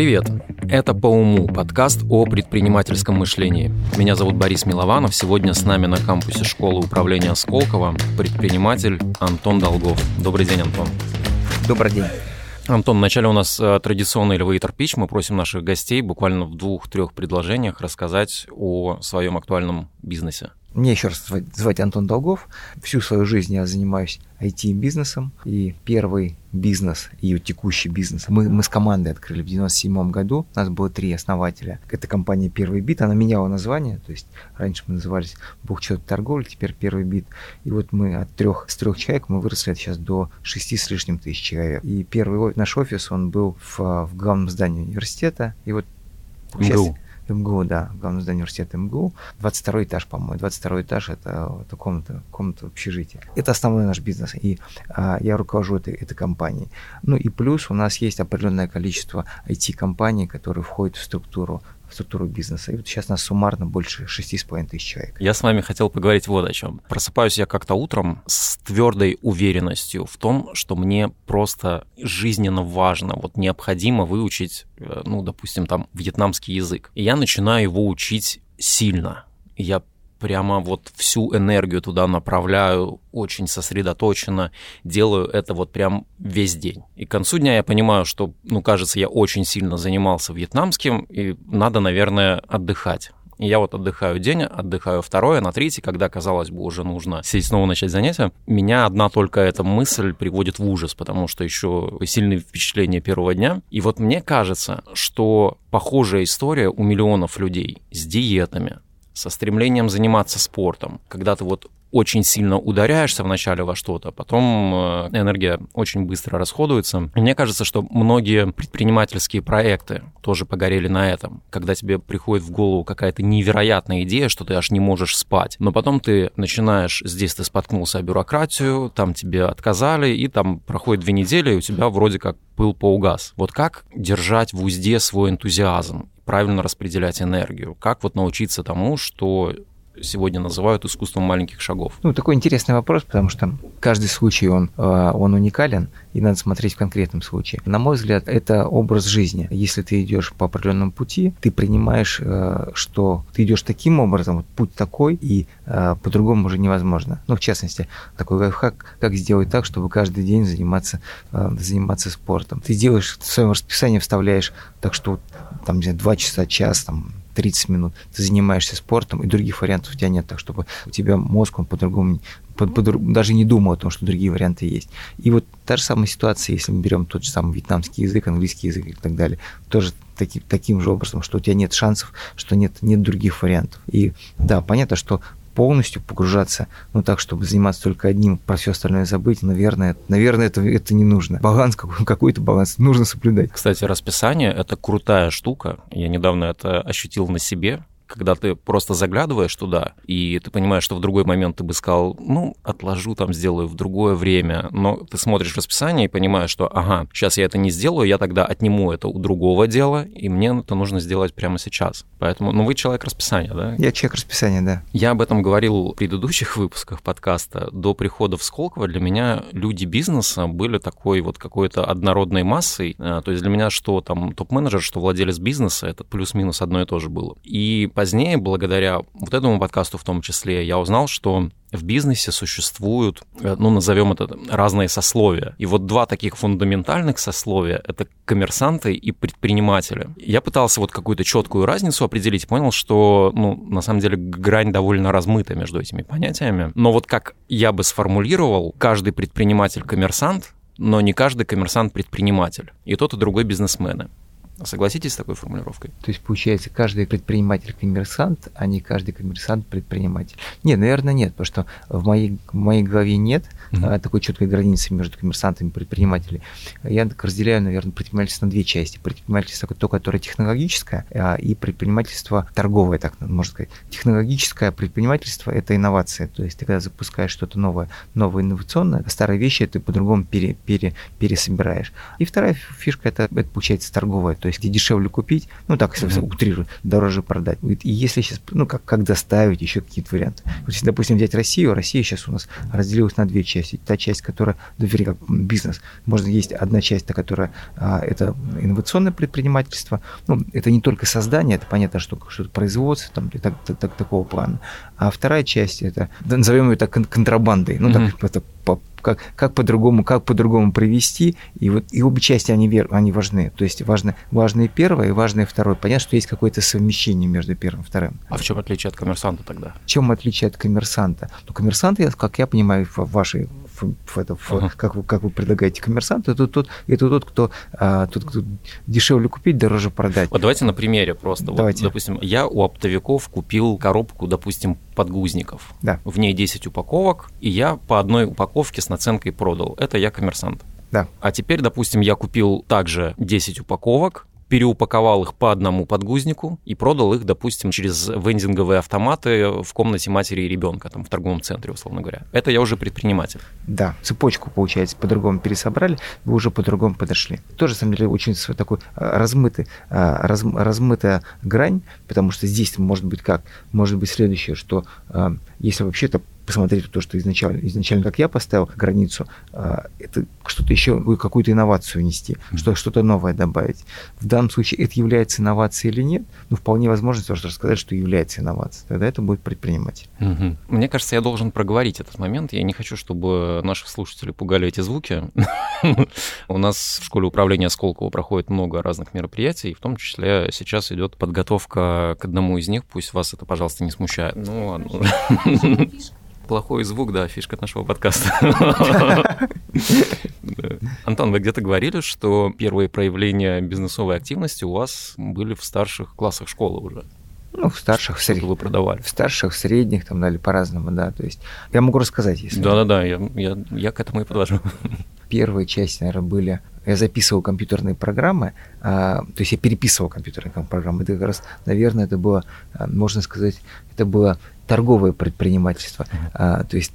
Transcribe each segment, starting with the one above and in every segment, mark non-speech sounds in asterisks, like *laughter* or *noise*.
Привет! Это «По уму» – подкаст о предпринимательском мышлении. Меня зовут Борис Милованов. Сегодня с нами на кампусе школы управления Сколково предприниматель Антон Долгов. Добрый день, Антон. Добрый день. Антон, вначале у нас э, традиционный elevator pitch. Мы просим наших гостей буквально в двух-трех предложениях рассказать о своем актуальном бизнесе. Мне еще раз звать Антон Долгов. Всю свою жизнь я занимаюсь IT-бизнесом. И первый бизнес, ее текущий бизнес, мы, мы с командой открыли в 97 году. У нас было три основателя. Это компания «Первый бит». Она меняла название. То есть раньше мы назывались «Бухчет торговли», теперь «Первый бит». И вот мы от трех, с трех человек мы выросли сейчас до шести с лишним тысяч человек. И первый наш офис, он был в, в главном здании университета. И вот МГУ. МГУ, да, главное здание университета МГУ. 22 этаж, по-моему. 22 этаж это, это комната, комната общежития. Это основной наш бизнес, и а, я руковожу этой, этой компанией. Ну и плюс у нас есть определенное количество IT-компаний, которые входят в структуру в структуру бизнеса. И вот сейчас нас суммарно больше 6,5 тысяч человек. Я с вами хотел поговорить вот о чем. Просыпаюсь я как-то утром с твердой уверенностью в том, что мне просто жизненно важно, вот необходимо выучить, э, ну, допустим, там, вьетнамский язык. И я начинаю его учить сильно. Я прямо вот всю энергию туда направляю, очень сосредоточенно, делаю это вот прям весь день. И к концу дня я понимаю, что, ну, кажется, я очень сильно занимался вьетнамским, и надо, наверное, отдыхать. И я вот отдыхаю день, отдыхаю второе, на третий, когда, казалось бы, уже нужно сесть снова начать занятия, меня одна только эта мысль приводит в ужас, потому что еще сильные впечатления первого дня. И вот мне кажется, что похожая история у миллионов людей с диетами, со стремлением заниматься спортом, когда ты вот очень сильно ударяешься вначале во что-то, потом э, энергия очень быстро расходуется. мне кажется, что многие предпринимательские проекты тоже погорели на этом, когда тебе приходит в голову какая-то невероятная идея, что ты аж не можешь спать, но потом ты начинаешь, здесь ты споткнулся о бюрократию, там тебе отказали, и там проходит две недели, и у тебя вроде как пыл поугас. Вот как держать в узде свой энтузиазм правильно распределять энергию? Как вот научиться тому, что сегодня называют искусством маленьких шагов? Ну, такой интересный вопрос, потому что каждый случай, он, э, он уникален, и надо смотреть в конкретном случае. На мой взгляд, это образ жизни. Если ты идешь по определенному пути, ты принимаешь, э, что ты идешь таким образом, вот путь такой, и э, по-другому уже невозможно. Ну, в частности, такой лайфхак, как сделать так, чтобы каждый день заниматься, заниматься спортом. Ты делаешь, в своем расписании вставляешь так, что там, не знаю, 2 часа, час, там, 30 минут, ты занимаешься спортом, и других вариантов у тебя нет, так чтобы у тебя мозг, он по-другому, по, по, даже не думал о том, что другие варианты есть. И вот та же самая ситуация, если мы берем тот же самый вьетнамский язык, английский язык и так далее, тоже таки, таким же образом, что у тебя нет шансов, что нет, нет других вариантов. И да, понятно, что полностью погружаться, ну так, чтобы заниматься только одним, про все остальное забыть, наверное, наверное, это, это не нужно. Баланс, *laughs* какой-то баланс нужно соблюдать. Кстати, расписание – это крутая штука. Я недавно это ощутил на себе когда ты просто заглядываешь туда, и ты понимаешь, что в другой момент ты бы сказал, ну, отложу, там, сделаю в другое время, но ты смотришь расписание и понимаешь, что, ага, сейчас я это не сделаю, я тогда отниму это у другого дела, и мне это нужно сделать прямо сейчас. Поэтому, ну, вы человек расписания, да? Я человек расписания, да. Я об этом говорил в предыдущих выпусках подкаста. До прихода в Сколково для меня люди бизнеса были такой вот какой-то однородной массой. А, то есть для меня что там топ-менеджер, что владелец бизнеса, это плюс-минус одно и то же было. И позднее, благодаря вот этому подкасту в том числе, я узнал, что в бизнесе существуют, э, ну, назовем это, разные сословия. И вот два таких фундаментальных сословия — это коммерсанты и предприниматели. Я пытался вот какую-то четкую разницу определить, понял, что, ну, на самом деле грань довольно размыта между этими понятиями. Но вот как я бы сформулировал, каждый предприниматель — коммерсант, но не каждый коммерсант — предприниматель. И тот, и другой бизнесмены. Согласитесь с такой формулировкой? То есть, получается, каждый предприниматель коммерсант, а не каждый коммерсант предприниматель. Нет, наверное, нет, потому что в моей, в моей голове нет mm-hmm. такой четкой границы между коммерсантами и предпринимателями. Я разделяю, наверное, предпринимательство на две части. Предпринимательство то, которое технологическое, а, и предпринимательство торговое, так можно сказать. Технологическое предпринимательство – это инновация. То есть, ты когда запускаешь что-то новое, новое инновационное, старые вещи ты по-другому пере, пере, пересобираешь. И вторая фишка – это, это получается торговая. То есть где дешевле купить, ну так, если mm-hmm. утрирую, дороже продать. И если сейчас, ну как, как доставить, еще какие-то варианты. Вот если, допустим, взять Россию, Россия сейчас у нас разделилась на две части части. Та часть, которая, ну, вернее, как бизнес. Можно есть одна часть, которая а, это инновационное предпринимательство. Ну, это не только создание, это понятно, что что-то производство там, и так, так, так, такого плана. А вторая часть это, назовем ее так, контрабандой. Ну, mm-hmm. так, это по, как, как по-другому, как по-другому привести, и вот и обе части они, вер, они важны. То есть важно, важно и первое, и важно и второе. Понятно, что есть какое-то совмещение между первым и вторым. А в чем отличие от коммерсанта тогда? В чем отличие от коммерсанта? Ну, коммерсант, как я понимаю, в вашей в, это, в, ага. как, вы, как вы предлагаете коммерсант, это тот, это тот, кто, а, тот, кто дешевле купить, дороже продать. Вот давайте на примере просто. Давайте. Вот, допустим, я у оптовиков купил коробку, допустим, подгузников. Да. В ней 10 упаковок, и я по одной упаковке с наценкой продал. Это я коммерсант. Да. А теперь, допустим, я купил также 10 упаковок, переупаковал их по одному подгузнику и продал их, допустим, через вендинговые автоматы в комнате матери и ребенка, там, в торговом центре, условно говоря. Это я уже предприниматель. Да, цепочку, получается, по-другому пересобрали, вы уже по-другому подошли. Тоже, на самом деле, очень такой а, размытый, а, раз, размытая грань, потому что здесь может быть как? Может быть следующее, что а, если вообще-то посмотреть то, что изначально, изначально как я поставил границу, а, это что-то еще, какую-то инновацию нести, что, что-то новое добавить. В данном случае это является инновацией или нет, ну, вполне возможно тоже рассказать, что является инновацией. Тогда это будет предприниматель. Угу. Мне кажется, я должен проговорить этот момент. Я не хочу, чтобы наших слушателей пугали эти звуки. *laughs* У нас в школе управления Сколково проходит много разных мероприятий, в том числе сейчас идет подготовка к одному из них. Пусть вас это, пожалуйста, не смущает. Ну ладно плохой звук, да, фишка нашего подкаста. *laughs* Антон, вы где-то говорили, что первые проявления бизнесовой активности у вас были в старших классах школы уже. Ну, в старших, в средних. вы продавали. В старших, в средних, там, дали по-разному, да. То есть я могу рассказать, если... Да-да-да, я, я, я к этому и подвожу. *laughs* Первые части, наверное, были... Я записывал компьютерные программы, а, то есть я переписывал компьютерные программы. Это как раз, наверное, это было, а, можно сказать, это было торговое предпринимательство. А, то есть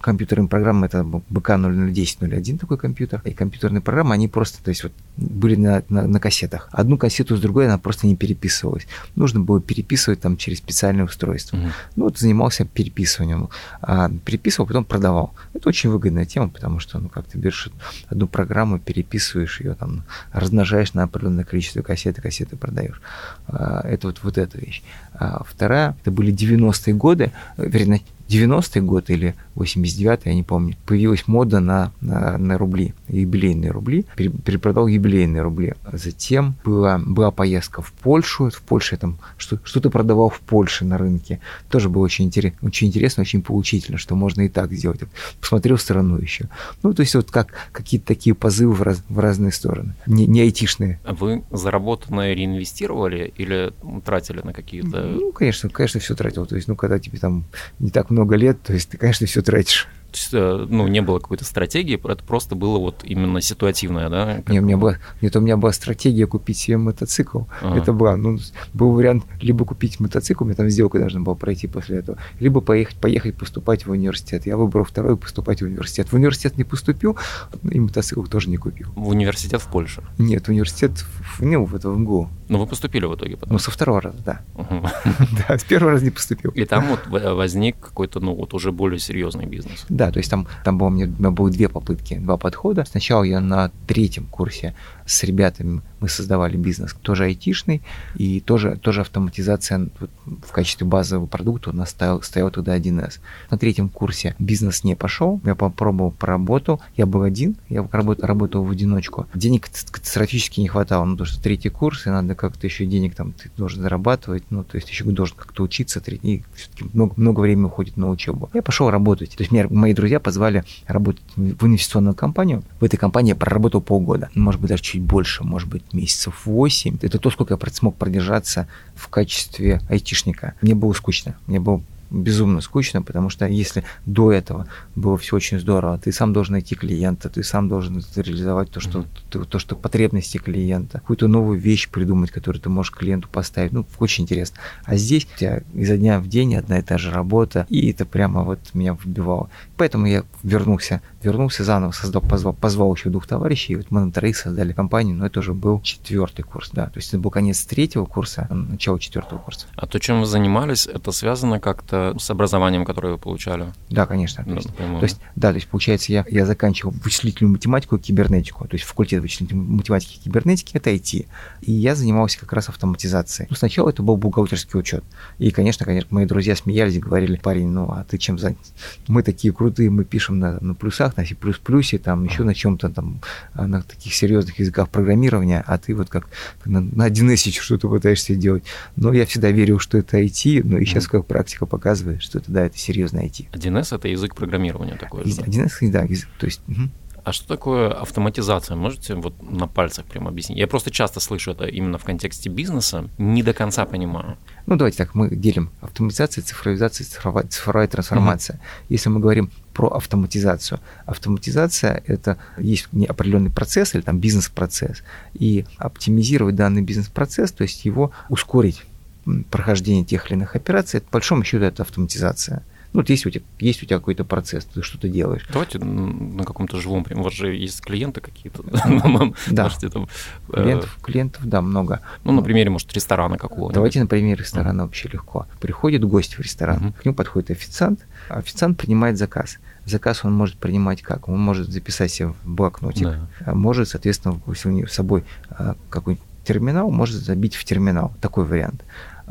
компьютерные программы это БК 001001 такой компьютер, и компьютерные программы, они просто, то есть вот были на, на, на кассетах. Одну кассету с другой она просто не переписывалась. Нужно было переписывать там через специальное устройство. Uh-huh. Ну вот занимался переписыванием. А, переписывал, потом продавал. Это очень выгодная тема, потому что ну как ты берешь одну программу, переписываешь ее, там размножаешь на определенное количество кассет, и кассеты продаешь. А, это вот, вот эта вещь. А вторая, это были 90-е годы, вернее, 90-й год или 89-й, я не помню, появилась мода на, на, на рубли, юбилейные рубли, перепродал юбилейные рубли. Затем была, была поездка в Польшу, в Польше там что, что-то продавал в Польше на рынке. Тоже было очень, интерес, очень интересно, очень поучительно, что можно и так сделать. Посмотрел страну еще. Ну, то есть вот как какие-то такие позывы в, раз, в разные стороны, не, не айтишные. А вы заработанное реинвестировали или тратили на какие-то... Ну, конечно, конечно, все тратил. То есть, ну, когда тебе там не так много лет, то есть ты, конечно, все тратишь. То есть, ну, не было какой-то стратегии, это просто было вот именно ситуативное, да? Как... Не, у меня была, нет, у меня была стратегия купить себе мотоцикл. Ага. Это была, ну, был вариант либо купить мотоцикл, у меня там сделка должна была пройти после этого, либо поехать, поехать поступать в университет. Я выбрал второй, поступать в университет. В университет не поступил, и мотоцикл тоже не купил. В университет в Польше? Нет, университет в, ну, в, это, в МГУ. Ну, вы поступили в итоге потом? Ну, со второго раза, да. *laughs* Да, с первого раза не поступил. И там вот возник какой-то, ну, вот уже более серьезный бизнес. Да, то есть там, там было, у меня было две попытки, два подхода. Сначала я на третьем курсе с ребятами мы создавали бизнес, тоже айтишный, и тоже, тоже автоматизация в качестве базового продукта у нас стоял, стоял тогда 1С. На третьем курсе бизнес не пошел, я попробовал, поработал, я был один, я работал, работал в одиночку. Денег катастрофически не хватало, ну, потому что третий курс, и надо как-то еще денег там ты должен зарабатывать, ну, то есть еще должен как-то учиться, и все-таки много, много времени уходит на учебу. Я пошел работать. То есть меня, мои друзья позвали работать в инвестиционную компанию. В этой компании я проработал полгода, может быть, даже чуть больше, может быть, месяцев 8. Это то, сколько я смог продержаться в качестве айтишника. Мне было скучно. Мне было безумно скучно, потому что если до этого было все очень здорово, ты сам должен найти клиента, ты сам должен реализовать то, что, mm-hmm. то, что потребности клиента, какую-то новую вещь придумать, которую ты можешь клиенту поставить. Ну, очень интересно. А здесь у тебя изо дня в день одна и та же работа, и это прямо вот меня выбивало. Поэтому я вернулся, вернулся заново, создал, позвал, позвал еще двух товарищей, и вот мы на троих создали компанию, но это уже был четвертый курс, да. То есть это был конец третьего курса, начало четвертого курса. А то, чем вы занимались, это связано как-то это с образованием, которое вы получали? Да, конечно. То, есть, то есть, да, то есть получается, я, я заканчивал вычислительную математику и кибернетику, то есть факультет вычислительной математики и кибернетики – это IT. И я занимался как раз автоматизацией. Ну, сначала это был бухгалтерский учет. И, конечно, конечно, мои друзья смеялись и говорили, парень, ну, а ты чем занят? Мы такие крутые, мы пишем на, на плюсах, на C++, там, еще на чем-то там, а, на таких серьезных языках программирования, а ты вот как на, на 1С что-то пытаешься делать. Но я всегда верил, что это IT, но и сейчас как практика показывает, что это, да, это серьезно IT. 1С — это язык программирования такой же? 1С, да, язык, то есть... Угу. А что такое автоматизация? Можете вот на пальцах прямо объяснить? Я просто часто слышу это именно в контексте бизнеса, не до конца понимаю. Ну, давайте так, мы делим автоматизация, цифровизация, цифровая, цифровая трансформация. Mm-hmm. Если мы говорим про автоматизацию, автоматизация – это есть определенный процесс или там бизнес-процесс, и оптимизировать данный бизнес-процесс, то есть его ускорить прохождение тех или иных операций, это, по большому счету, это автоматизация. Ну, вот есть у тебя, есть у тебя какой-то процесс, ты что-то делаешь. Давайте на каком-то живом примере. У вас же есть клиенты какие-то. Да, э, клиентов, клиентов, да, много. Ну, на примере, может, ресторана какого-то. Давайте на примере ресторана вообще легко. Приходит гость в ресторан, к нему подходит официант, официант принимает заказ. Заказ он может принимать как? Он может записать себе в блокнотик, а может, соответственно, если у него с собой а, какой-нибудь терминал, может забить в терминал. Такой вариант.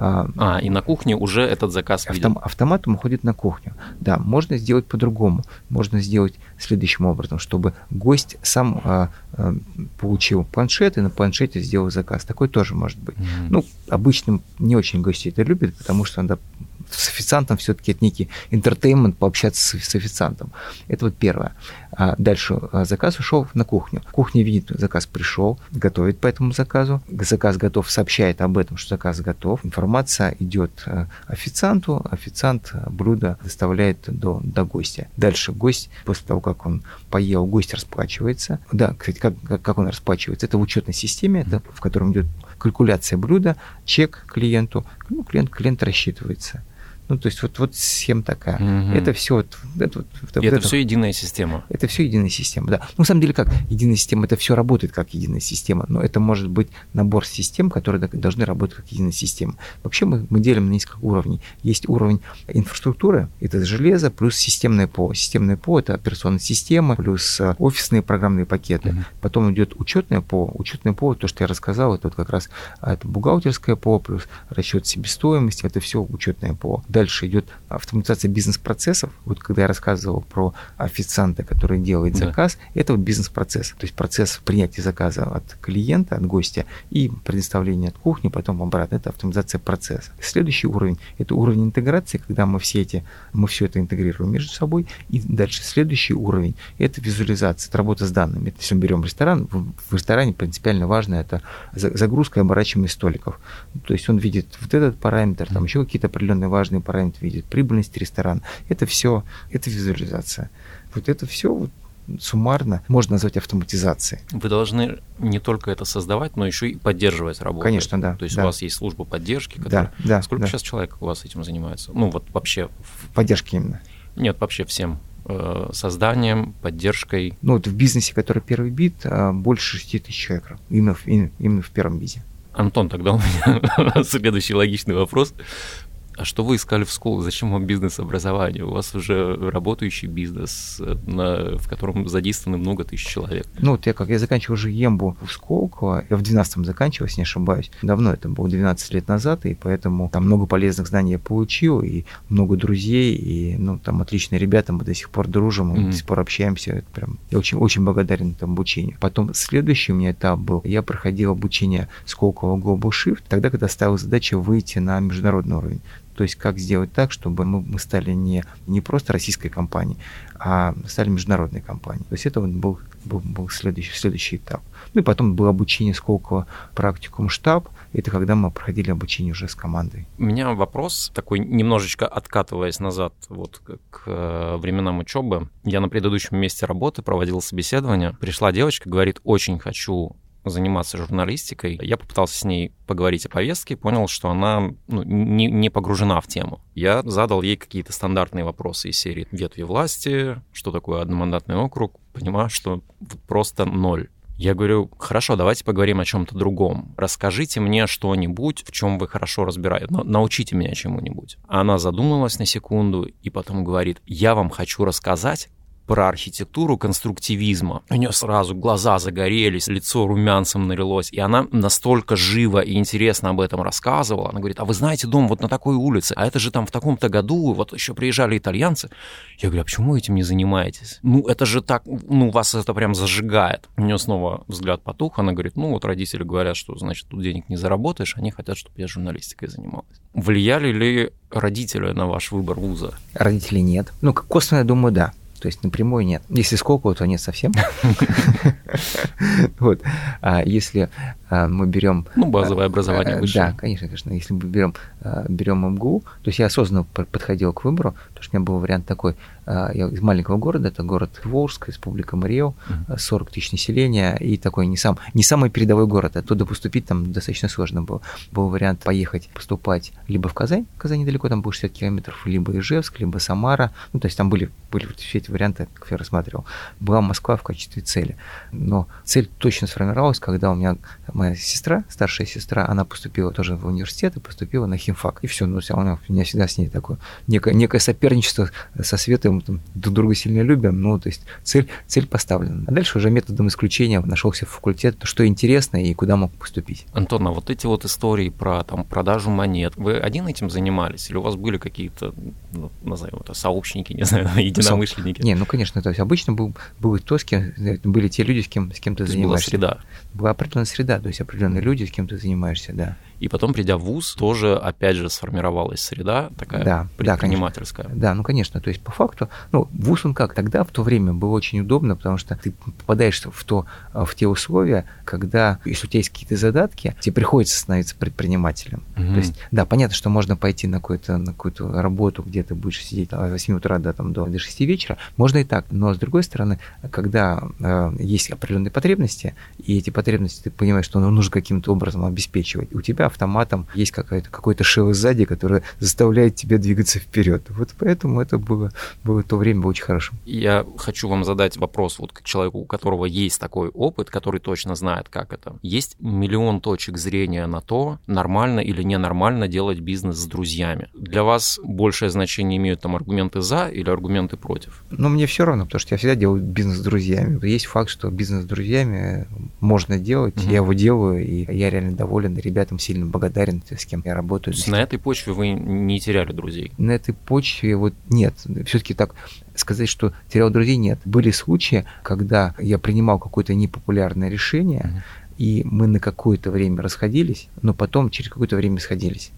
А, а, и на кухне уже этот заказ автом, виден. Автоматом уходит на кухню. Да, можно сделать по-другому. Можно сделать следующим образом, чтобы гость сам а, а, получил планшет и на планшете сделал заказ. Такой тоже может быть. Mm-hmm. Ну, обычно не очень гости это любят, потому что надо с официантом все-таки это некий интертеймент, пообщаться с, с официантом. Это вот первое. А дальше а, заказ ушел на кухню. Кухня видит, заказ пришел, готовит по этому заказу. Заказ готов, сообщает об этом, что заказ готов. Информация идет а, официанту, официант блюдо доставляет до, до гостя. Дальше гость, после того, как он поел, гость расплачивается. Да, кстати, как, как он расплачивается? Это в учетной системе, это, в котором идет калькуляция блюда, чек клиенту, ну, клиент, клиент рассчитывается. Ну, то есть вот, вот схема такая. Угу. Это все вот, это, вот, вот это, это все единая система. Это все единая система, да. Ну, на самом деле, как единая система, это все работает как единая система, но это может быть набор систем, которые должны работать как единая система. Вообще мы, мы делим на несколько уровней. Есть уровень инфраструктуры, это железо, плюс системное ПО. Системное ПО – это операционная система, плюс э, офисные программные пакеты. Угу. Потом идет учетное ПО. Учетное ПО, то, что я рассказал, это вот как раз а, это бухгалтерское ПО, плюс расчет себестоимости, это все учетное ПО дальше идет автоматизация бизнес-процессов. Вот когда я рассказывал про официанта, который делает да. заказ, это вот бизнес-процесс. То есть процесс принятия заказа от клиента, от гостя и предоставления от кухни, потом обратно. Это автоматизация процесса. Следующий уровень – это уровень интеграции, когда мы все эти, мы все это интегрируем между собой. И дальше следующий уровень – это визуализация, это работа с данными. Если мы берем ресторан, в ресторане принципиально важно это загрузка и оборачивание столиков. То есть он видит вот этот параметр, там еще какие-то определенные важные параметр видит, прибыльность ресторана. Это все, это визуализация. Вот это все вот суммарно можно назвать автоматизацией. Вы должны не только это создавать, но еще и поддерживать работу. Конечно, да. То есть да. у вас есть служба поддержки, которая... Да, да. Сколько да. сейчас человек у вас этим занимается? Ну вот вообще... Поддержки именно? Нет, вообще всем э, созданием, поддержкой. Ну вот в бизнесе, который первый бит, а, больше 6 тысяч человек. Именно в, именно в первом бизе. Антон, тогда у меня *laughs* следующий логичный вопрос а что вы искали в школу? Зачем вам бизнес-образование? У вас уже работающий бизнес, на, в котором задействованы много тысяч человек. Ну, вот я как, я заканчивал уже Ембу в Сколково, я в 12-м заканчивал, если не ошибаюсь. Давно это было, 12 лет назад, и поэтому там много полезных знаний я получил, и много друзей, и, ну, там отличные ребята, мы до сих пор дружим, мы mm-hmm. до сих пор общаемся, это прям, я очень, очень благодарен этому обучению. Потом следующий у меня этап был, я проходил обучение Сколково Global Shift, тогда, когда ставил задачу выйти на международный уровень. То есть как сделать так, чтобы мы, мы стали не, не просто российской компанией, а стали международной компанией. То есть это вот был, был, был следующий, следующий этап. Ну и потом было обучение Сколково практикум штаб. Это когда мы проходили обучение уже с командой. У меня вопрос такой, немножечко откатываясь назад вот к э, временам учебы. Я на предыдущем месте работы проводил собеседование. Пришла девочка, говорит, очень хочу заниматься журналистикой. Я попытался с ней поговорить о повестке, понял, что она ну, не, не погружена в тему. Я задал ей какие-то стандартные вопросы из серии ветви власти, что такое одномандатный округ, понимаю, что просто ноль. Я говорю, хорошо, давайте поговорим о чем-то другом. Расскажите мне что-нибудь, в чем вы хорошо разбираетесь. Научите меня чему-нибудь. Она задумалась на секунду и потом говорит, я вам хочу рассказать, про архитектуру конструктивизма. У нее сразу глаза загорелись, лицо румянцем налилось, и она настолько живо и интересно об этом рассказывала. Она говорит, а вы знаете дом вот на такой улице, а это же там в таком-то году, вот еще приезжали итальянцы. Я говорю, а почему вы этим не занимаетесь? Ну, это же так, ну, вас это прям зажигает. У нее снова взгляд потух, она говорит, ну, вот родители говорят, что, значит, тут денег не заработаешь, они хотят, чтобы я журналистикой занималась. Влияли ли родители на ваш выбор вуза? Родителей нет. Ну, косвенно, я думаю, да. То есть напрямую нет. Если сколько, то нет совсем. *laughs* Вот. А если а, мы берем... Ну, базовое образование а, высшее. Да, конечно, конечно. Если мы берем, берем МГУ, то есть я осознанно подходил к выбору, потому что у меня был вариант такой, я из маленького города, это город Волжск, республика Мариэл, 40 тысяч населения, и такой не, сам, не самый передовой город, оттуда поступить там достаточно сложно было. Был вариант поехать поступать либо в Казань, Казань недалеко, там было 60 километров, либо Ижевск, либо Самара, ну, то есть там были, были все эти варианты, как я рассматривал. Была Москва в качестве цели. Но цель точно сформировалась, когда у меня моя сестра, старшая сестра, она поступила тоже в университет и поступила на химфак. И все, ну, у меня всегда с ней такое некое, некое соперничество со Светой, мы там, друг друга сильно любим, ну, то есть цель, цель поставлена. А дальше уже методом исключения нашелся факультет, что интересно и куда мог поступить. Антон, а вот эти вот истории про там, продажу монет, вы один этим занимались или у вас были какие-то, ну, назовем это, сообщники, не знаю, *laughs* единомышленники? Не, ну, конечно, то есть обычно был, был то, с кем, были те люди, с кем, с кем ты то занимаешься. Была среда. Была определенная среда, то есть определенные люди, с кем ты занимаешься, да. И потом, придя в ВУЗ, тоже, опять же, сформировалась среда такая да, предпринимательская. Да, да, ну, конечно. То есть, по факту, ну, ВУЗ, он как? Тогда, в то время, было очень удобно, потому что ты попадаешь в, то, в те условия, когда, если у тебя есть какие-то задатки, тебе приходится становиться предпринимателем. Угу. То есть, да, понятно, что можно пойти на какую-то на какую-то работу, где ты будешь сидеть с 8 утра до, там, до, до 6 вечера, можно и так. Но, с другой стороны, когда э, есть определенные потребности, и эти потребности ты понимаешь, что нужно каким-то образом обеспечивать, у тебя автоматом есть какой-то какой-то шево сзади, который заставляет тебя двигаться вперед. Вот поэтому это было, было то время очень хорошо. Я хочу вам задать вопрос вот к человеку, у которого есть такой опыт, который точно знает, как это. Есть миллион точек зрения на то, нормально или ненормально делать бизнес с друзьями. Для вас большее значение имеют там аргументы за или аргументы против? Ну, мне все равно, потому что я всегда делаю бизнес с друзьями. Есть факт, что бизнес с друзьями можно делать, угу. я его делаю, и я реально доволен, ребятам сильно сильно благодарен, с кем я работаю. То есть на этой почве вы не теряли друзей? На этой почве вот нет. Все-таки так сказать, что терял друзей нет. Были случаи, когда я принимал какое-то непопулярное решение, mm-hmm. и мы на какое-то время расходились, но потом через какое-то время сходились.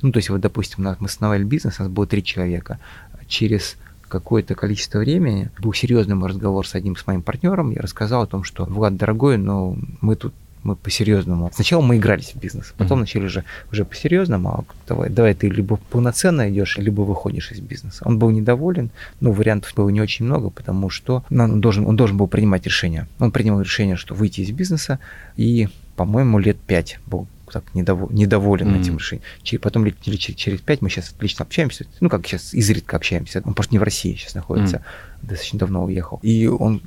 Ну, то есть, вот, допустим, мы основали бизнес, у нас было три человека. Через какое-то количество времени был серьезный разговор с одним с моим партнером. Я рассказал о том, что Влад, дорогой, но мы тут мы по-серьезному. Сначала мы игрались в бизнес, потом mm-hmm. начали уже, уже по-серьезному, а давай, давай ты либо полноценно идешь, либо выходишь из бизнеса. Он был недоволен, но вариантов было не очень много, потому что он должен, он должен был принимать решение. Он принял решение, что выйти из бизнеса, и, по-моему, лет пять был так недоволен, недоволен mm-hmm. этим решением. Через, потом лет, через пять мы сейчас отлично общаемся. Ну, как сейчас изредка общаемся. Он просто не в России сейчас находится. Mm-hmm. Достаточно давно уехал. И он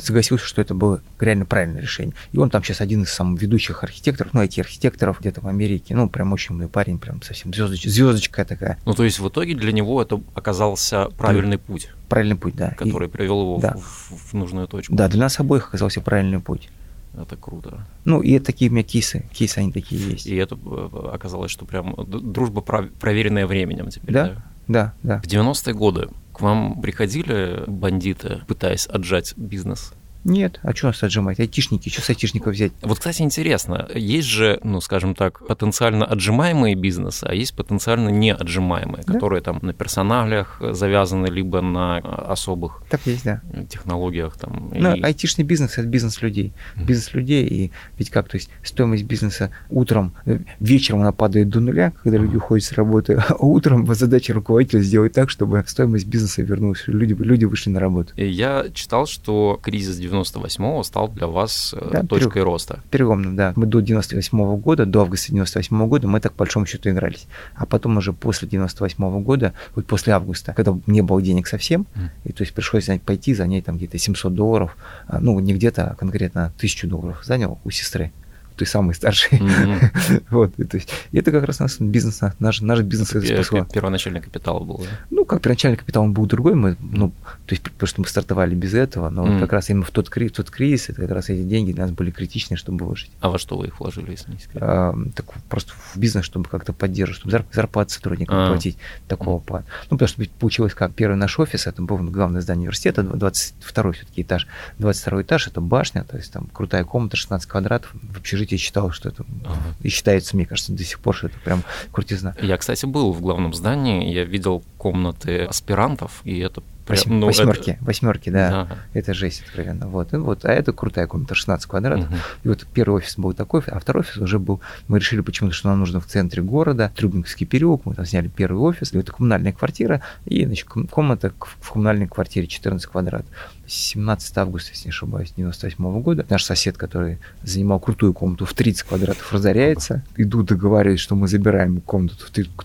согласился, что это было реально правильное решение. И он там сейчас один из самых ведущих архитекторов, ну, IT-архитекторов где-то в Америке. Ну, прям очень умный парень, прям совсем звездочка, звездочка такая. Ну, то есть в итоге для него это оказался правильный да. путь. Правильный путь, да. Который и, привел его да. в, в нужную точку. Да, для нас обоих оказался правильный путь. Это круто. Ну, и это такие у меня кейсы. Кейсы, они такие есть. И это э, оказалось, что прям дружба проверенная временем теперь, да? Да, да. да. В 90-е годы вам приходили бандиты, пытаясь отжать бизнес? Нет, а что нас отжимать? Айтишники, что с айтишников взять? Вот, кстати, интересно, есть же, ну, скажем так, потенциально отжимаемые бизнесы, а есть потенциально не отжимаемые, да? которые там на персоналиях завязаны, либо на особых так есть, да. технологиях. Там, ну, и... айтишный бизнес – это бизнес людей. Бизнес людей, и ведь как, то есть стоимость бизнеса утром, э, вечером она падает до нуля, когда люди уходят с работы, а утром задача руководителя сделать так, чтобы стоимость бизнеса вернулась, люди, люди вышли на работу. Я читал, что кризис 98-го стал для вас э, да, точкой пере... роста. Переломным, да. Мы до 98-го года, до августа 98-го года мы так по большому счету игрались. А потом уже после 98-го года, вот после августа, когда не было денег совсем, mm. и то есть пришлось пойти занять там где-то 700 долларов, а, ну не где-то, а конкретно 1000 долларов занял у сестры ты самый старший. Mm-hmm. *laughs* вот, и, то есть, и это как раз наш бизнес, наш, наш бизнес спасла. Первоначальный капитал был, да? Ну, как первоначальный капитал, он был другой, мы, ну, то есть, потому что мы стартовали без этого, но mm-hmm. как раз именно в тот, кризис, в тот кризис, это как раз эти деньги для нас были критичны, чтобы выжить. А во что вы их вложили, если не секрет? А, так просто в бизнес, чтобы как-то поддерживать, чтобы зарплаты сотрудникам а. платить такого mm-hmm. плана. Ну, потому что получилось как, первый наш офис, это был главное здание университета, 22 все-таки этаж, 22 этаж, это башня, то есть там крутая комната, 16 квадратов, в общежитии считал, что это ага. и считается, мне кажется, до сих пор, что это прям крутизна. Я, кстати, был в главном здании, я видел комнаты аспирантов, и это Прям, ну, восьмерки, это... восьмерки, да. Ага. Это жесть откровенно. Вот. И вот. А это крутая комната, 16 квадратов. Угу. И вот первый офис был такой, а второй офис уже был. Мы решили почему-то, что нам нужно в центре города, Трубинский переулок. Мы там сняли первый офис. И это коммунальная квартира. И значит, комната в коммунальной квартире 14 квадратов. 17 августа, если не ошибаюсь, 98 -го года. Наш сосед, который занимал крутую комнату в 30 квадратов, разоряется. Иду договариваюсь, что мы забираем комнату,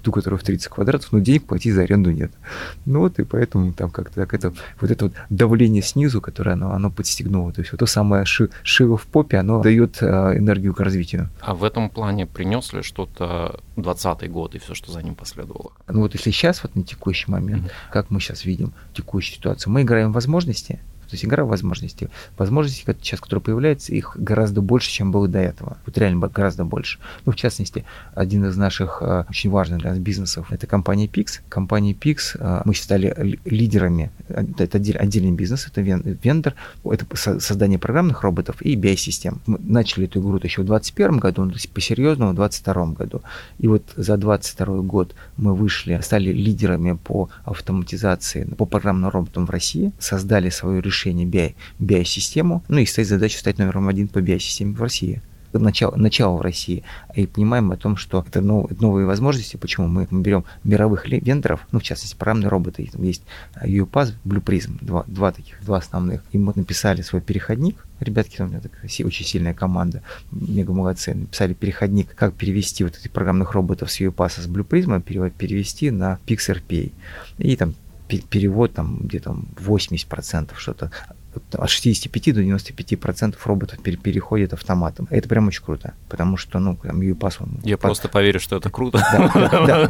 ту, которая в 30 квадратов, но денег платить за аренду нет. Ну вот и поэтому там как-то так это вот это вот давление снизу, которое оно, оно подстегнуло. То есть вот то самое ши, шило в попе, оно дает э, энергию к развитию. А в этом плане принес ли что-то 20 год и все, что за ним последовало? Ну вот если сейчас, вот на текущий момент, mm-hmm. как мы сейчас видим текущую ситуацию, мы играем в возможности, то есть игра возможностей. Возможностей сейчас, которые появляются, их гораздо больше, чем было до этого. Вот реально гораздо больше. Ну, в частности, один из наших э, очень важных для нас бизнесов – это компания Pix. Компания Pix, э, мы стали лидерами, э, это отдельный бизнес, это вендор, это создание программных роботов и BI-систем. Мы начали эту игру еще в 2021 году, есть по-серьезному в 2022 году. И вот за 2022 год мы вышли, стали лидерами по автоматизации, по программным роботам в России, создали свое решение решения BI, BI-систему, ну и стоит задача стать номером один по BI-системе в России. Начало, начало в России, и понимаем о том, что это новые возможности, почему мы берем мировых вендоров, ну, в частности, программные роботы, там есть UPass, Blue Prism, два, два таких, два основных, и мы написали свой переходник, ребятки, у меня такая очень сильная команда, мега молодцы, написали переходник, как перевести вот этих программных роботов с UPass с Blue Prism, перевести на PixRPA. И там перевод там где-то 80% что-то от 65 до 95 процентов роботов переходит автоматом. Это прям очень круто, потому что, ну, там UPass... Он, Я по... просто поверю, что это круто. Да,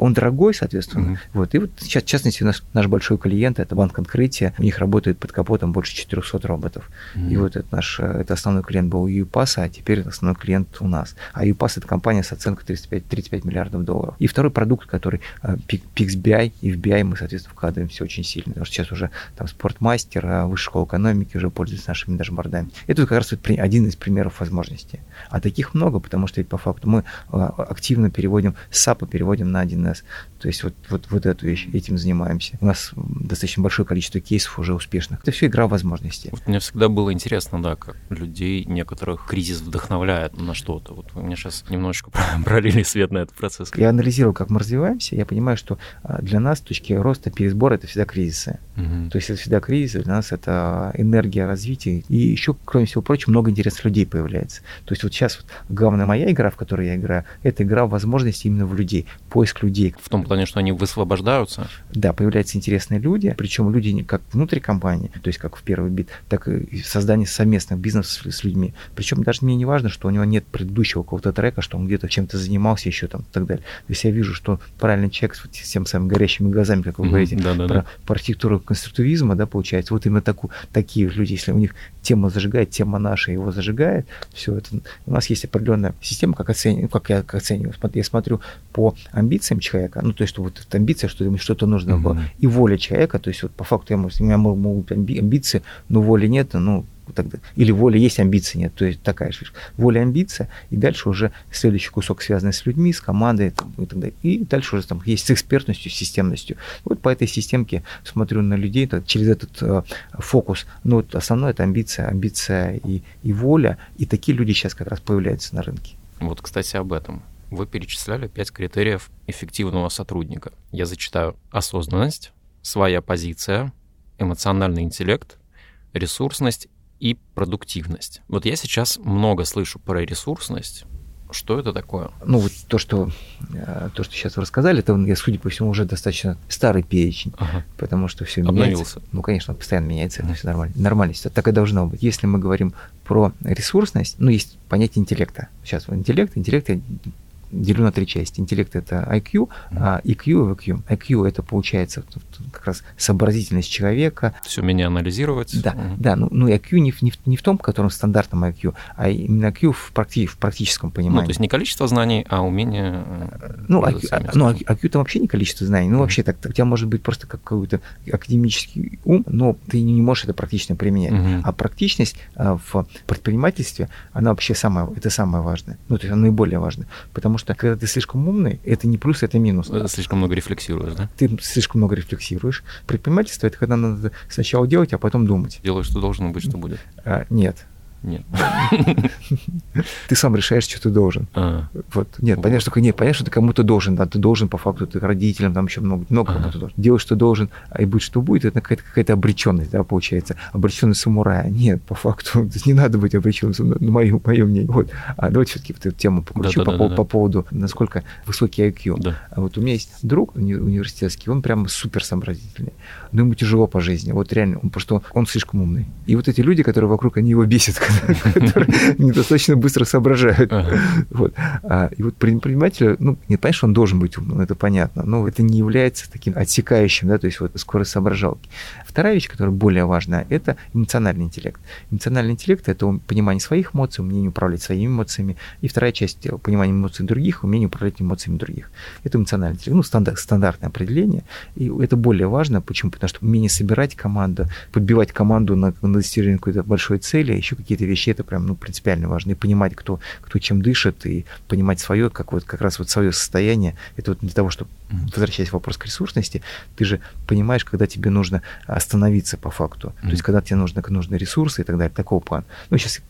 он дорогой, соответственно. Вот, и вот сейчас, в частности, наш большой клиент, это банк открытия, у них работает под капотом больше 400 роботов. И вот это наш, это основной клиент был у UPass, а теперь основной клиент у нас. А UPass это компания с оценкой 35, 35 миллиардов долларов. И второй продукт, который э, PixBI, и в BI мы, соответственно, вкладываемся очень сильно, потому что сейчас уже там спорт спортмастер, а высшей школы экономики уже пользуется нашими дашбордами. Это как раз один из примеров возможностей. А таких много, потому что ведь по факту мы а, активно переводим САПа, переводим на 1С. То есть вот, вот, вот эту вещь, этим занимаемся. У нас достаточно большое количество кейсов уже успешных. Это все игра возможностей. Вот мне всегда было интересно, да, как людей некоторых кризис вдохновляет на что-то. Вот вы мне сейчас немножечко *laughs* пролили свет на этот процесс. Я анализировал, как мы развиваемся, я понимаю, что а, для нас с точки роста пересбора это всегда кризисы. Угу. То есть это всегда для кризиса, для нас это энергия развития. И еще, кроме всего прочего, много интересных людей появляется. То есть вот сейчас вот главная моя игра, в которой я играю, это игра возможности именно в людей, поиск людей. В том плане, что они высвобождаются? Да, появляются интересные люди, причем люди как внутри компании, то есть как в первый бит, так и создание совместных бизнесов с людьми. Причем даже мне не важно, что у него нет предыдущего какого-то трека, что он где-то чем-то занимался еще там и так далее. То есть я вижу, что правильный человек с тем самыми горящими глазами, как вы mm-hmm, говорите, да, да, про, да. про архитектуру конструктивизма, да, получается. Вот именно таку, такие люди, если у них тема зажигает, тема наша его зажигает, все это. У нас есть определенная система, как оцениваю, как я как оцениваю. Я смотрю по амбициям человека, ну, то есть вот эта амбиция, что ему что-то нужно mm-hmm. было, и воля человека, то есть вот по факту я, у меня могут быть амбиции, но воли нет, ну, тогда, или воля есть, амбиции нет. То есть такая же воля, амбиция, и дальше уже следующий кусок связанный с людьми, с командой и так далее. И дальше уже там есть с экспертностью, с системностью. Вот по этой системке смотрю на людей так, через этот э, фокус. Ну, вот основное это амбиция, амбиция и, и воля. И такие люди сейчас как раз появляются на рынке. Вот, кстати, об этом. Вы перечисляли пять критериев эффективного сотрудника. Я зачитаю осознанность, своя позиция, эмоциональный интеллект, ресурсность и продуктивность. Вот я сейчас много слышу про ресурсность, что это такое? Ну, вот то, что, э, то, что сейчас вы рассказали, это, судя по всему, уже достаточно старый перечень, ага. потому что все Обновился. меняется. Ну, конечно, он постоянно меняется, это все нормально. Нормальность, это так и должно быть. Если мы говорим про ресурсность, ну, есть понятие интеллекта. Сейчас интеллект, интеллект я делю на три части. Интеллект это IQ, а EQ и VQ. IQ это получается как раз сообразительность человека. Все меня анализировать. Да, угу. да. Ну, ну IQ не в, не, в, не в том, котором стандартном IQ, а именно IQ в, практи, в практическом понимании. Ну, то есть не количество знаний, а умение. Э, ну, IQ, а, ну, IQ там вообще не количество знаний. Ну, угу. вообще так, у тебя может быть просто какой-то академический ум, но ты не можешь это практично применять. Угу. А практичность а, в предпринимательстве, она вообще самая, это самое важное. Ну, то есть она наиболее важная. Потому что когда ты слишком умный, это не плюс, это минус. Это слишком много рефлексируешь, да? Ты слишком много рефлексируешь. Предпринимательство это когда надо сначала делать, а потом думать. Делаешь, что должно быть, что будет. А, нет. Нет. Ты сам решаешь, что ты должен. А. Вот. Нет, понятно, что нет, понятно, что ты кому-то должен, да, ты должен по факту, ты родителям, там еще много, много ага. кому-то должен. Делать, что должен, а и быть, что будет, это какая-то, какая-то обреченность, да, получается. Обреченность самурая. Нет, по факту, *laughs* не надо быть обреченным, на мое, мое мнение. Вот. А давайте все-таки вот эту тему покручу да, да, по, да, по поводу, насколько высокий IQ. Да. А вот у меня есть друг университетский, он прям супер сообразительный, но ему тяжело по жизни. Вот реально, он просто, он слишком умный. И вот эти люди, которые вокруг, они его бесят, *laughs* которые *laughs* недостаточно быстро соображают. Вот. А, и вот предприниматель, ну, не что он должен быть умным, это понятно, но это не является таким отсекающим, да, то есть вот скорость соображалки. Вторая вещь, которая более важна, это эмоциональный интеллект. Эмоциональный интеллект – это понимание своих эмоций, умение управлять своими эмоциями. И вторая часть – понимание эмоций других, умение управлять эмоциями других. Это эмоциональный интеллект. Ну, стандарт, стандартное определение. И это более важно. Почему? Потому что умение собирать команду, подбивать команду на, на достижение какой-то большой цели, а еще какие-то вещи, это прям ну, принципиально важно. И понимать, кто, кто чем дышит, и понимать свое, как, вот, как раз вот свое состояние. Это вот для того, чтобы, возвращаясь к вопросу к ресурсности, ты же понимаешь, когда тебе нужно остановиться по факту. Mm-hmm. То есть, когда тебе нужны, нужны ресурсы и так далее, такого плана. Ну, сейчас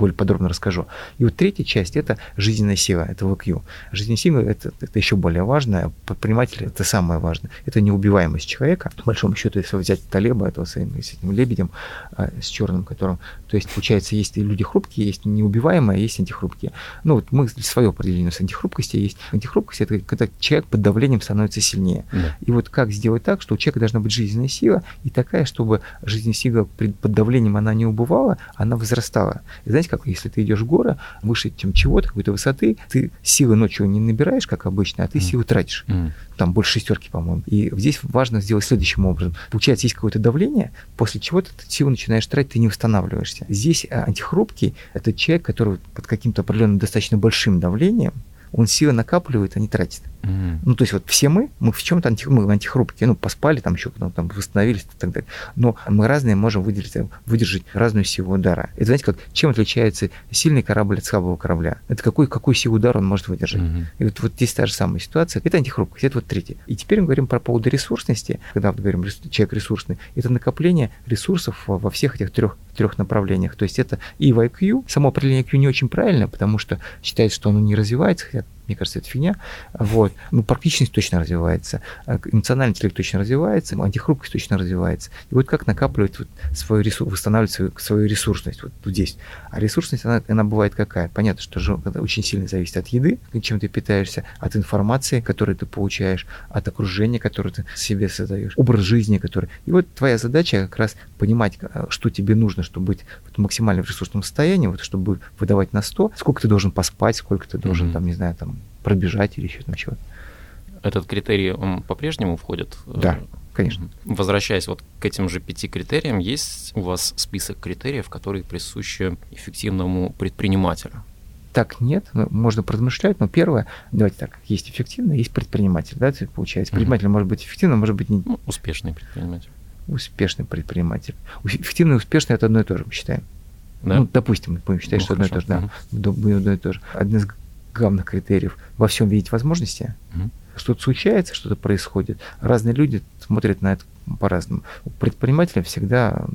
более подробно расскажу. И вот третья часть – это жизненная сила, это ВК. Жизненная сила – это, это еще более важно, предприниматель – это самое важное. Это неубиваемость человека. По большому счету, если взять Талеба, этого с этим, лебедем, а, с черным, которым, то есть, получается, есть люди хрупкие, есть неубиваемые, есть антихрупкие. Ну, вот мы свое определение с антихрупкости есть. Антихрупкость – это когда человек под давлением становится сильнее. Да. И вот как сделать так, что у человека должна быть жизненная сила, и такая, чтобы жизненная сила под давлением она не убывала, она возрастала. И знаете, как если ты идешь в горы, выше, чем чего-то, какой-то высоты, ты силы ночью не набираешь, как обычно, а ты mm. силы тратишь. Mm. Там больше шестерки, по-моему. И здесь важно сделать следующим образом. Получается, есть какое-то давление, после чего ты силу начинаешь тратить, ты не восстанавливаешься. Здесь а, антихрупкий – это человек, который под каким-то определенным достаточно большим давлением, он силы накапливает, а не тратит. Mm-hmm. Ну, то есть вот все мы, мы в чем-то анти, мы антихрупкие, ну, поспали, там еще ну, там, восстановились и так далее. Но мы разные можем выделить, выдержать разную силу удара. Это знаете, как, чем отличается сильный корабль от слабого корабля? Это какой, какой силу удара он может выдержать. Mm-hmm. И вот, вот здесь та же самая ситуация. Это антихрупкость, это вот третье. И теперь мы говорим про поводу ресурсности, когда мы говорим, человек ресурсный, это накопление ресурсов во всех этих трех трех направлениях. То есть это и в IQ. Само определение IQ не очень правильно, потому что считается, что оно не развивается, хотя мне кажется, это фигня. Вот. Ну, практичность точно развивается, а эмоциональный интеллект точно развивается, антихрупкость точно развивается. И вот как накапливать вот свою ресурс, восстанавливать свою, свою ресурсность вот, здесь. А ресурсность, она, она бывает какая? Понятно, что же, очень сильно зависит от еды, чем ты питаешься, от информации, которую ты получаешь, от окружения, которое ты себе создаешь, образ жизни, который... И вот твоя задача как раз понимать, а, что тебе нужно, чтобы быть вот максимально в ресурсном состоянии, вот, чтобы выдавать на 100, сколько ты должен поспать, сколько ты должен, mm-hmm. там, не знаю, там, пробежать или еще там чего-то. Этот критерий, он по-прежнему входит? Да, конечно. Возвращаясь вот к этим же пяти критериям, есть у вас список критериев, которые присущи эффективному предпринимателю? так нет, ну, можно поразмышлять, но первое, давайте так, есть эффективный, есть предприниматель, да, это получается. Предприниматель mm-hmm. может быть эффективным, может быть не... Ну, успешный предприниматель. Успешный предприниматель. Эффективный и успешный – это одно и то же, мы считаем. Да? Ну, допустим, мы считать, ну, что хорошо. одно и то же, да, mm-hmm. одно и то же. Один из главных критериев во всем видеть возможности. Mm-hmm. Что-то случается, что-то происходит. Разные люди смотрят на это по-разному. У предпринимателя всегда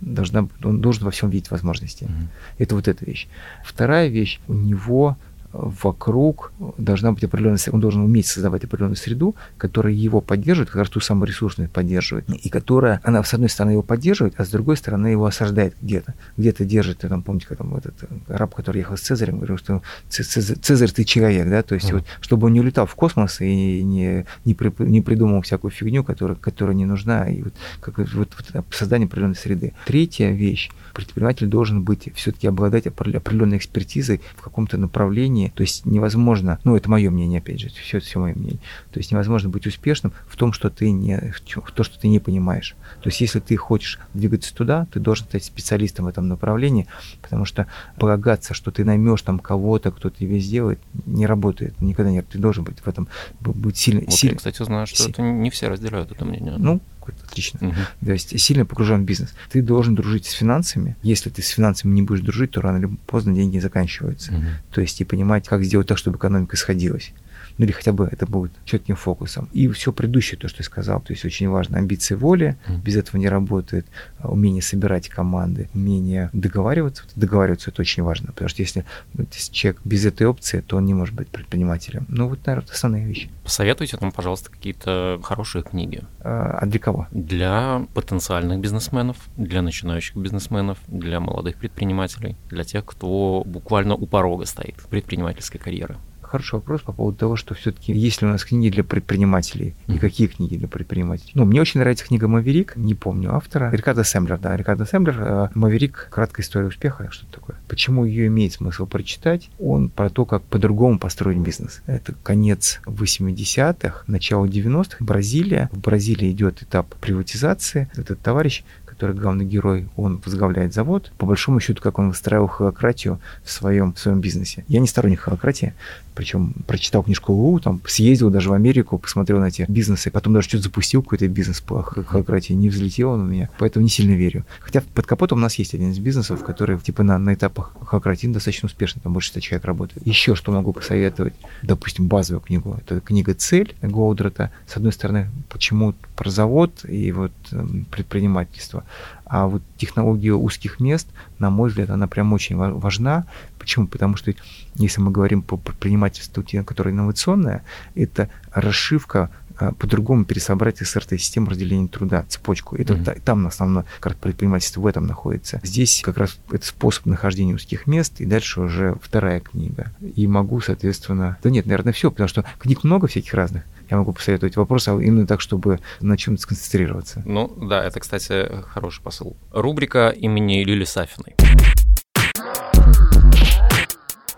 должна, он должен во всем видеть возможности. Mm-hmm. Это вот эта вещь. Вторая вещь, у него вокруг должна быть определенная, он должен уметь создавать определенную среду, которая его поддерживает, как раз ту самую ресурсную поддерживает, и которая, она с одной стороны его поддерживает, а с другой стороны его осаждает где-то. Где-то держит, там, помните, там этот раб, который ехал с Цезарем, говорил, что Цезарь, Цезарь ты человек, да, то есть mm-hmm. вот, чтобы он не улетал в космос и не, не, при, не придумал всякую фигню, которая, которая не нужна, и вот, как, вот, вот создание определенной среды. Третья вещь, предприниматель должен быть, все-таки обладать определенной экспертизой в каком-то направлении, то есть невозможно, ну это мое мнение, опять же, все, все мое мнение, то есть невозможно быть успешным в том, что ты не, в то, что ты не понимаешь. То есть если ты хочешь двигаться туда, ты должен стать специалистом в этом направлении, потому что полагаться, что ты наймешь там кого-то, кто тебе сделает, не работает, никогда нет. Ты должен быть в этом, быть сильно. Вот сильно я, кстати, знаю, что си- это не все разделяют это мнение. Ну, отлично. Угу. То есть сильно погружен в бизнес. Ты должен дружить с финансами. Если ты с финансами не будешь дружить, то рано или поздно деньги заканчиваются. Угу. То есть и понимать, как сделать так, чтобы экономика сходилась ну или хотя бы это будет четким фокусом. И все предыдущее, то, что я сказал, то есть очень важно амбиции воли, mm. без этого не работает, а, умение собирать команды, умение договариваться. Договариваться это очень важно, потому что если, если человек без этой опции, то он не может быть предпринимателем. Ну вот, наверное, основные вещи. Посоветуйте нам, пожалуйста, какие-то хорошие книги. А, а для кого? Для потенциальных бизнесменов, для начинающих бизнесменов, для молодых предпринимателей, для тех, кто буквально у порога стоит предпринимательской карьеры хороший вопрос по поводу того, что все-таки есть ли у нас книги для предпринимателей и какие книги для предпринимателей. Ну, мне очень нравится книга «Маверик», не помню автора. Рикардо Сэмблер, да, Рикардо Сэмблер. Э, «Маверик. Краткая история успеха». Что это такое? Почему ее имеет смысл прочитать? Он про то, как по-другому построить бизнес. Это конец 80-х, начало 90-х. Бразилия. В Бразилии идет этап приватизации. Этот товарищ который главный герой, он возглавляет завод. По большому счету, как он выстраивал холократию в своем, в своем бизнесе. Я не сторонник холократии, причем прочитал книжку Лу, там съездил даже в Америку, посмотрел на эти бизнесы, потом даже что-то запустил какой-то бизнес по холократии, не взлетел он у меня, поэтому не сильно верю. Хотя под капотом у нас есть один из бизнесов, который типа на, на этапах холократии достаточно успешно, там больше 100 человек работает. Еще что могу посоветовать, допустим, базовую книгу, это книга «Цель» Голдрата. С одной стороны, почему про завод и вот эм, предпринимательство, а вот технология узких мест, на мой взгляд, она прям очень важна. Почему? Потому что если мы говорим по предпринимательству, которое инновационное, это расшивка а, по-другому пересобрать СРТ-систему разделения труда, цепочку. Это mm-hmm. там основное как предпринимательство в этом находится. Здесь как раз это способ нахождения узких мест, и дальше уже вторая книга. И могу, соответственно... Да нет, наверное, все, потому что книг много всяких разных я могу посоветовать вопрос, а именно так, чтобы на чем-то сконцентрироваться. Ну да, это, кстати, хороший посыл. Рубрика имени Лили Сафиной.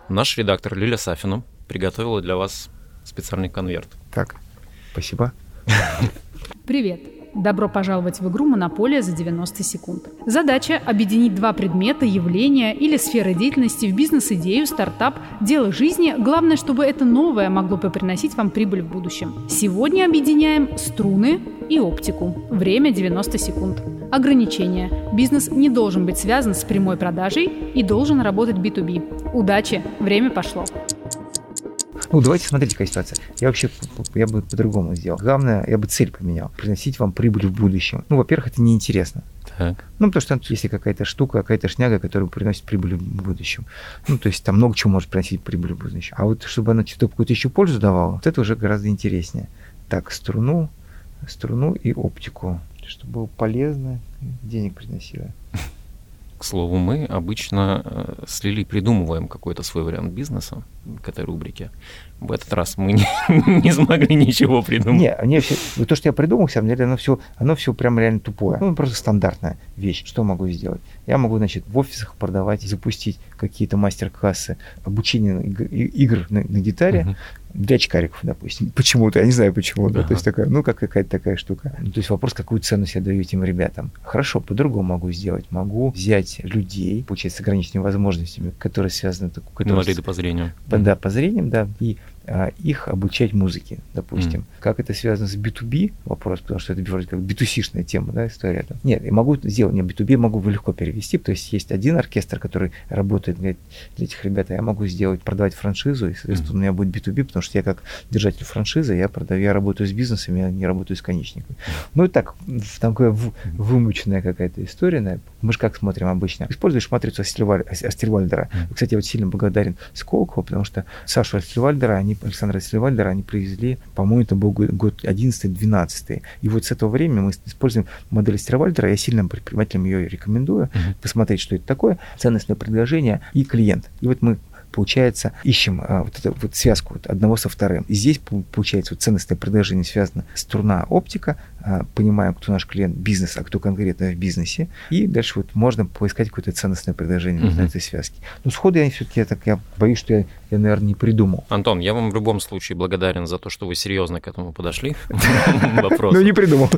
Наш редактор Лиля Сафина приготовила для вас специальный конверт. Так, спасибо. Привет. Добро пожаловать в игру «Монополия за 90 секунд». Задача – объединить два предмета, явления или сферы деятельности в бизнес-идею, стартап, дело жизни. Главное, чтобы это новое могло бы приносить вам прибыль в будущем. Сегодня объединяем струны и оптику. Время 90 секунд. Ограничения. Бизнес не должен быть связан с прямой продажей и должен работать B2B. Удачи! Время пошло. Ну, давайте смотрите, какая ситуация. Я вообще, я бы по-другому сделал. Главное, я бы цель поменял. Приносить вам прибыль в будущем. Ну, во-первых, это неинтересно. Так. Ну, потому что если какая-то штука, какая-то шняга, которая приносит прибыль в будущем. Ну, то есть там много чего может приносить прибыль в будущем. А вот чтобы она что-то какую-то еще пользу давала, вот это уже гораздо интереснее. Так, струну, струну и оптику. Чтобы было полезно, денег приносило. К слову, мы обычно э, с Лилей придумываем какой-то свой вариант бизнеса к этой рубрике. В этот раз мы не, *laughs* не смогли ничего придумать. Не, не все, то, что я придумал, в самом деле, оно все, оно все прям реально тупое. Ну, просто стандартная вещь. Что могу сделать? Я могу, значит, в офисах продавать, запустить какие-то мастер-классы обучения игр на, на гитаре, uh-huh для очкариков, допустим. Почему-то, я не знаю почему. Да. То есть такая, ну, как какая-то такая штука. Ну, то есть вопрос, какую ценность я даю этим ребятам. Хорошо, по-другому могу сделать. Могу взять людей, получается, с ограниченными возможностями, которые связаны... Которые Инвалиды по зрению. Да, по зрениям, да. И а, их обучать музыке, допустим. Mm. Как это связано с B2B, вопрос, потому что это вроде как B2C-шная тема, да, история. Да? Нет, я могу сделать, не B2B могу легко перевести, то есть есть один оркестр, который работает для, для этих ребят, а я могу сделать, продавать франшизу, и, соответственно, mm. у меня будет B2B, потому что я как держатель франшизы, я продаю, я работаю с бизнесом, я не работаю с конечниками. Ну и так, такая вымученная какая-то история, да. мы же как смотрим обычно. Используешь матрицу Астервальдера. Mm. Кстати, я вот сильно благодарен Сколково, потому что Сашу Астервальдера, они, Александра Астервальдера, они привезли, по-моему, это был год 11-12. И вот с этого времени мы используем модель Астервальдера, я сильным предпринимателям ее рекомендую, посмотреть, что это такое, ценностное предложение и клиент. И вот мы получается, ищем а, вот эту вот связку вот одного со вторым. И здесь получается вот ценностное предложение связано струна оптика, а, понимаем, кто наш клиент бизнес, а кто конкретно в бизнесе. И дальше вот можно поискать какое-то ценностное предложение uh-huh. на этой связке. Но сходу я все-таки я так я боюсь, что я, я, наверное, не придумал. Антон, я вам в любом случае благодарен за то, что вы серьезно к этому подошли. *laughs* Ну, не придумал.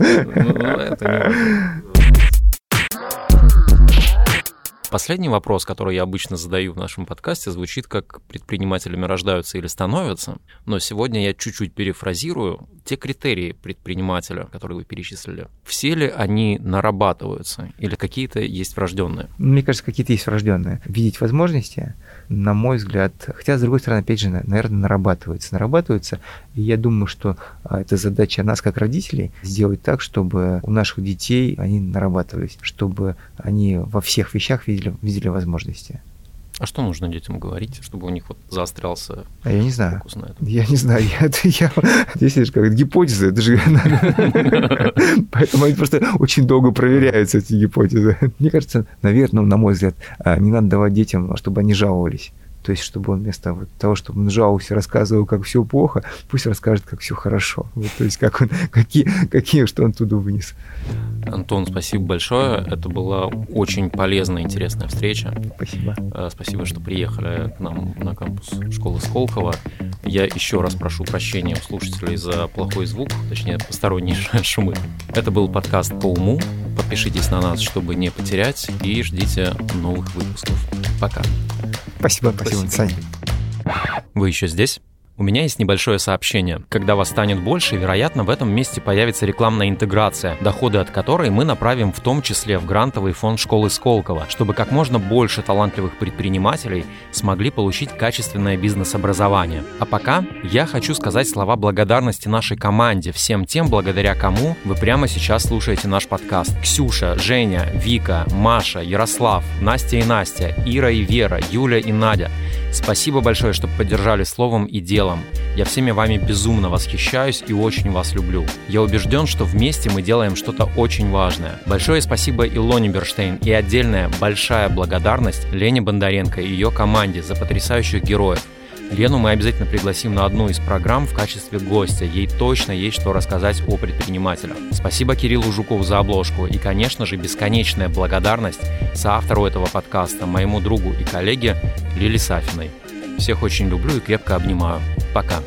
Последний вопрос, который я обычно задаю в нашем подкасте, звучит как «предпринимателями рождаются или становятся?». Но сегодня я чуть-чуть перефразирую те критерии предпринимателя, которые вы перечислили. Все ли они нарабатываются или какие-то есть врожденные? Мне кажется, какие-то есть врожденные. Видеть возможности, на мой взгляд, хотя, с другой стороны, опять же, наверное, нарабатывается. Нарабатывается, и я думаю, что а, это задача нас, как родителей, сделать так, чтобы у наших детей они нарабатывались, чтобы они во всех вещах видели, видели возможности. А что нужно детям говорить, чтобы у них вот заострялся а я не знаю. фокус на этом? Я не знаю. Я, это, я, здесь это как гипотеза, это же... *laughs* Поэтому они просто очень долго проверяются, эти гипотезы. Мне кажется, наверное, на мой взгляд, а, не надо давать детям, чтобы они жаловались. То есть, чтобы он вместо вот того, чтобы он жаловался, рассказывал, как все плохо, пусть расскажет, как все хорошо. Вот, то есть, как он, *laughs* какие, какие, что он туда вынес. Антон, спасибо большое. Это была очень полезная, интересная встреча. Спасибо. Э, спасибо, что приехали к нам на кампус школы Сколково. Я еще раз прошу прощения у слушателей за плохой звук, точнее, посторонние *laughs* шумы. Это был подкаст по уму. Подпишитесь на нас, чтобы не потерять, и ждите новых выпусков. Пока. Спасибо, спасибо, Саня. Вы еще здесь? У меня есть небольшое сообщение. Когда вас станет больше, вероятно, в этом месте появится рекламная интеграция, доходы от которой мы направим в том числе в грантовый фонд школы Сколково, чтобы как можно больше талантливых предпринимателей смогли получить качественное бизнес-образование. А пока я хочу сказать слова благодарности нашей команде, всем тем, благодаря кому вы прямо сейчас слушаете наш подкаст. Ксюша, Женя, Вика, Маша, Ярослав, Настя и Настя, Ира и Вера, Юля и Надя. Спасибо большое, что поддержали словом и делом. Я всеми вами безумно восхищаюсь и очень вас люблю. Я убежден, что вместе мы делаем что-то очень важное. Большое спасибо Илоне Берштейн и отдельная большая благодарность Лене Бондаренко и ее команде за потрясающих героев. Лену мы обязательно пригласим на одну из программ в качестве гостя. Ей точно есть что рассказать о предпринимателях. Спасибо Кириллу Жукову за обложку и, конечно же, бесконечная благодарность соавтору этого подкаста, моему другу и коллеге Лили Сафиной. Всех очень люблю и крепко обнимаю. Пока.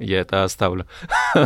Я это оставлю. *laughs*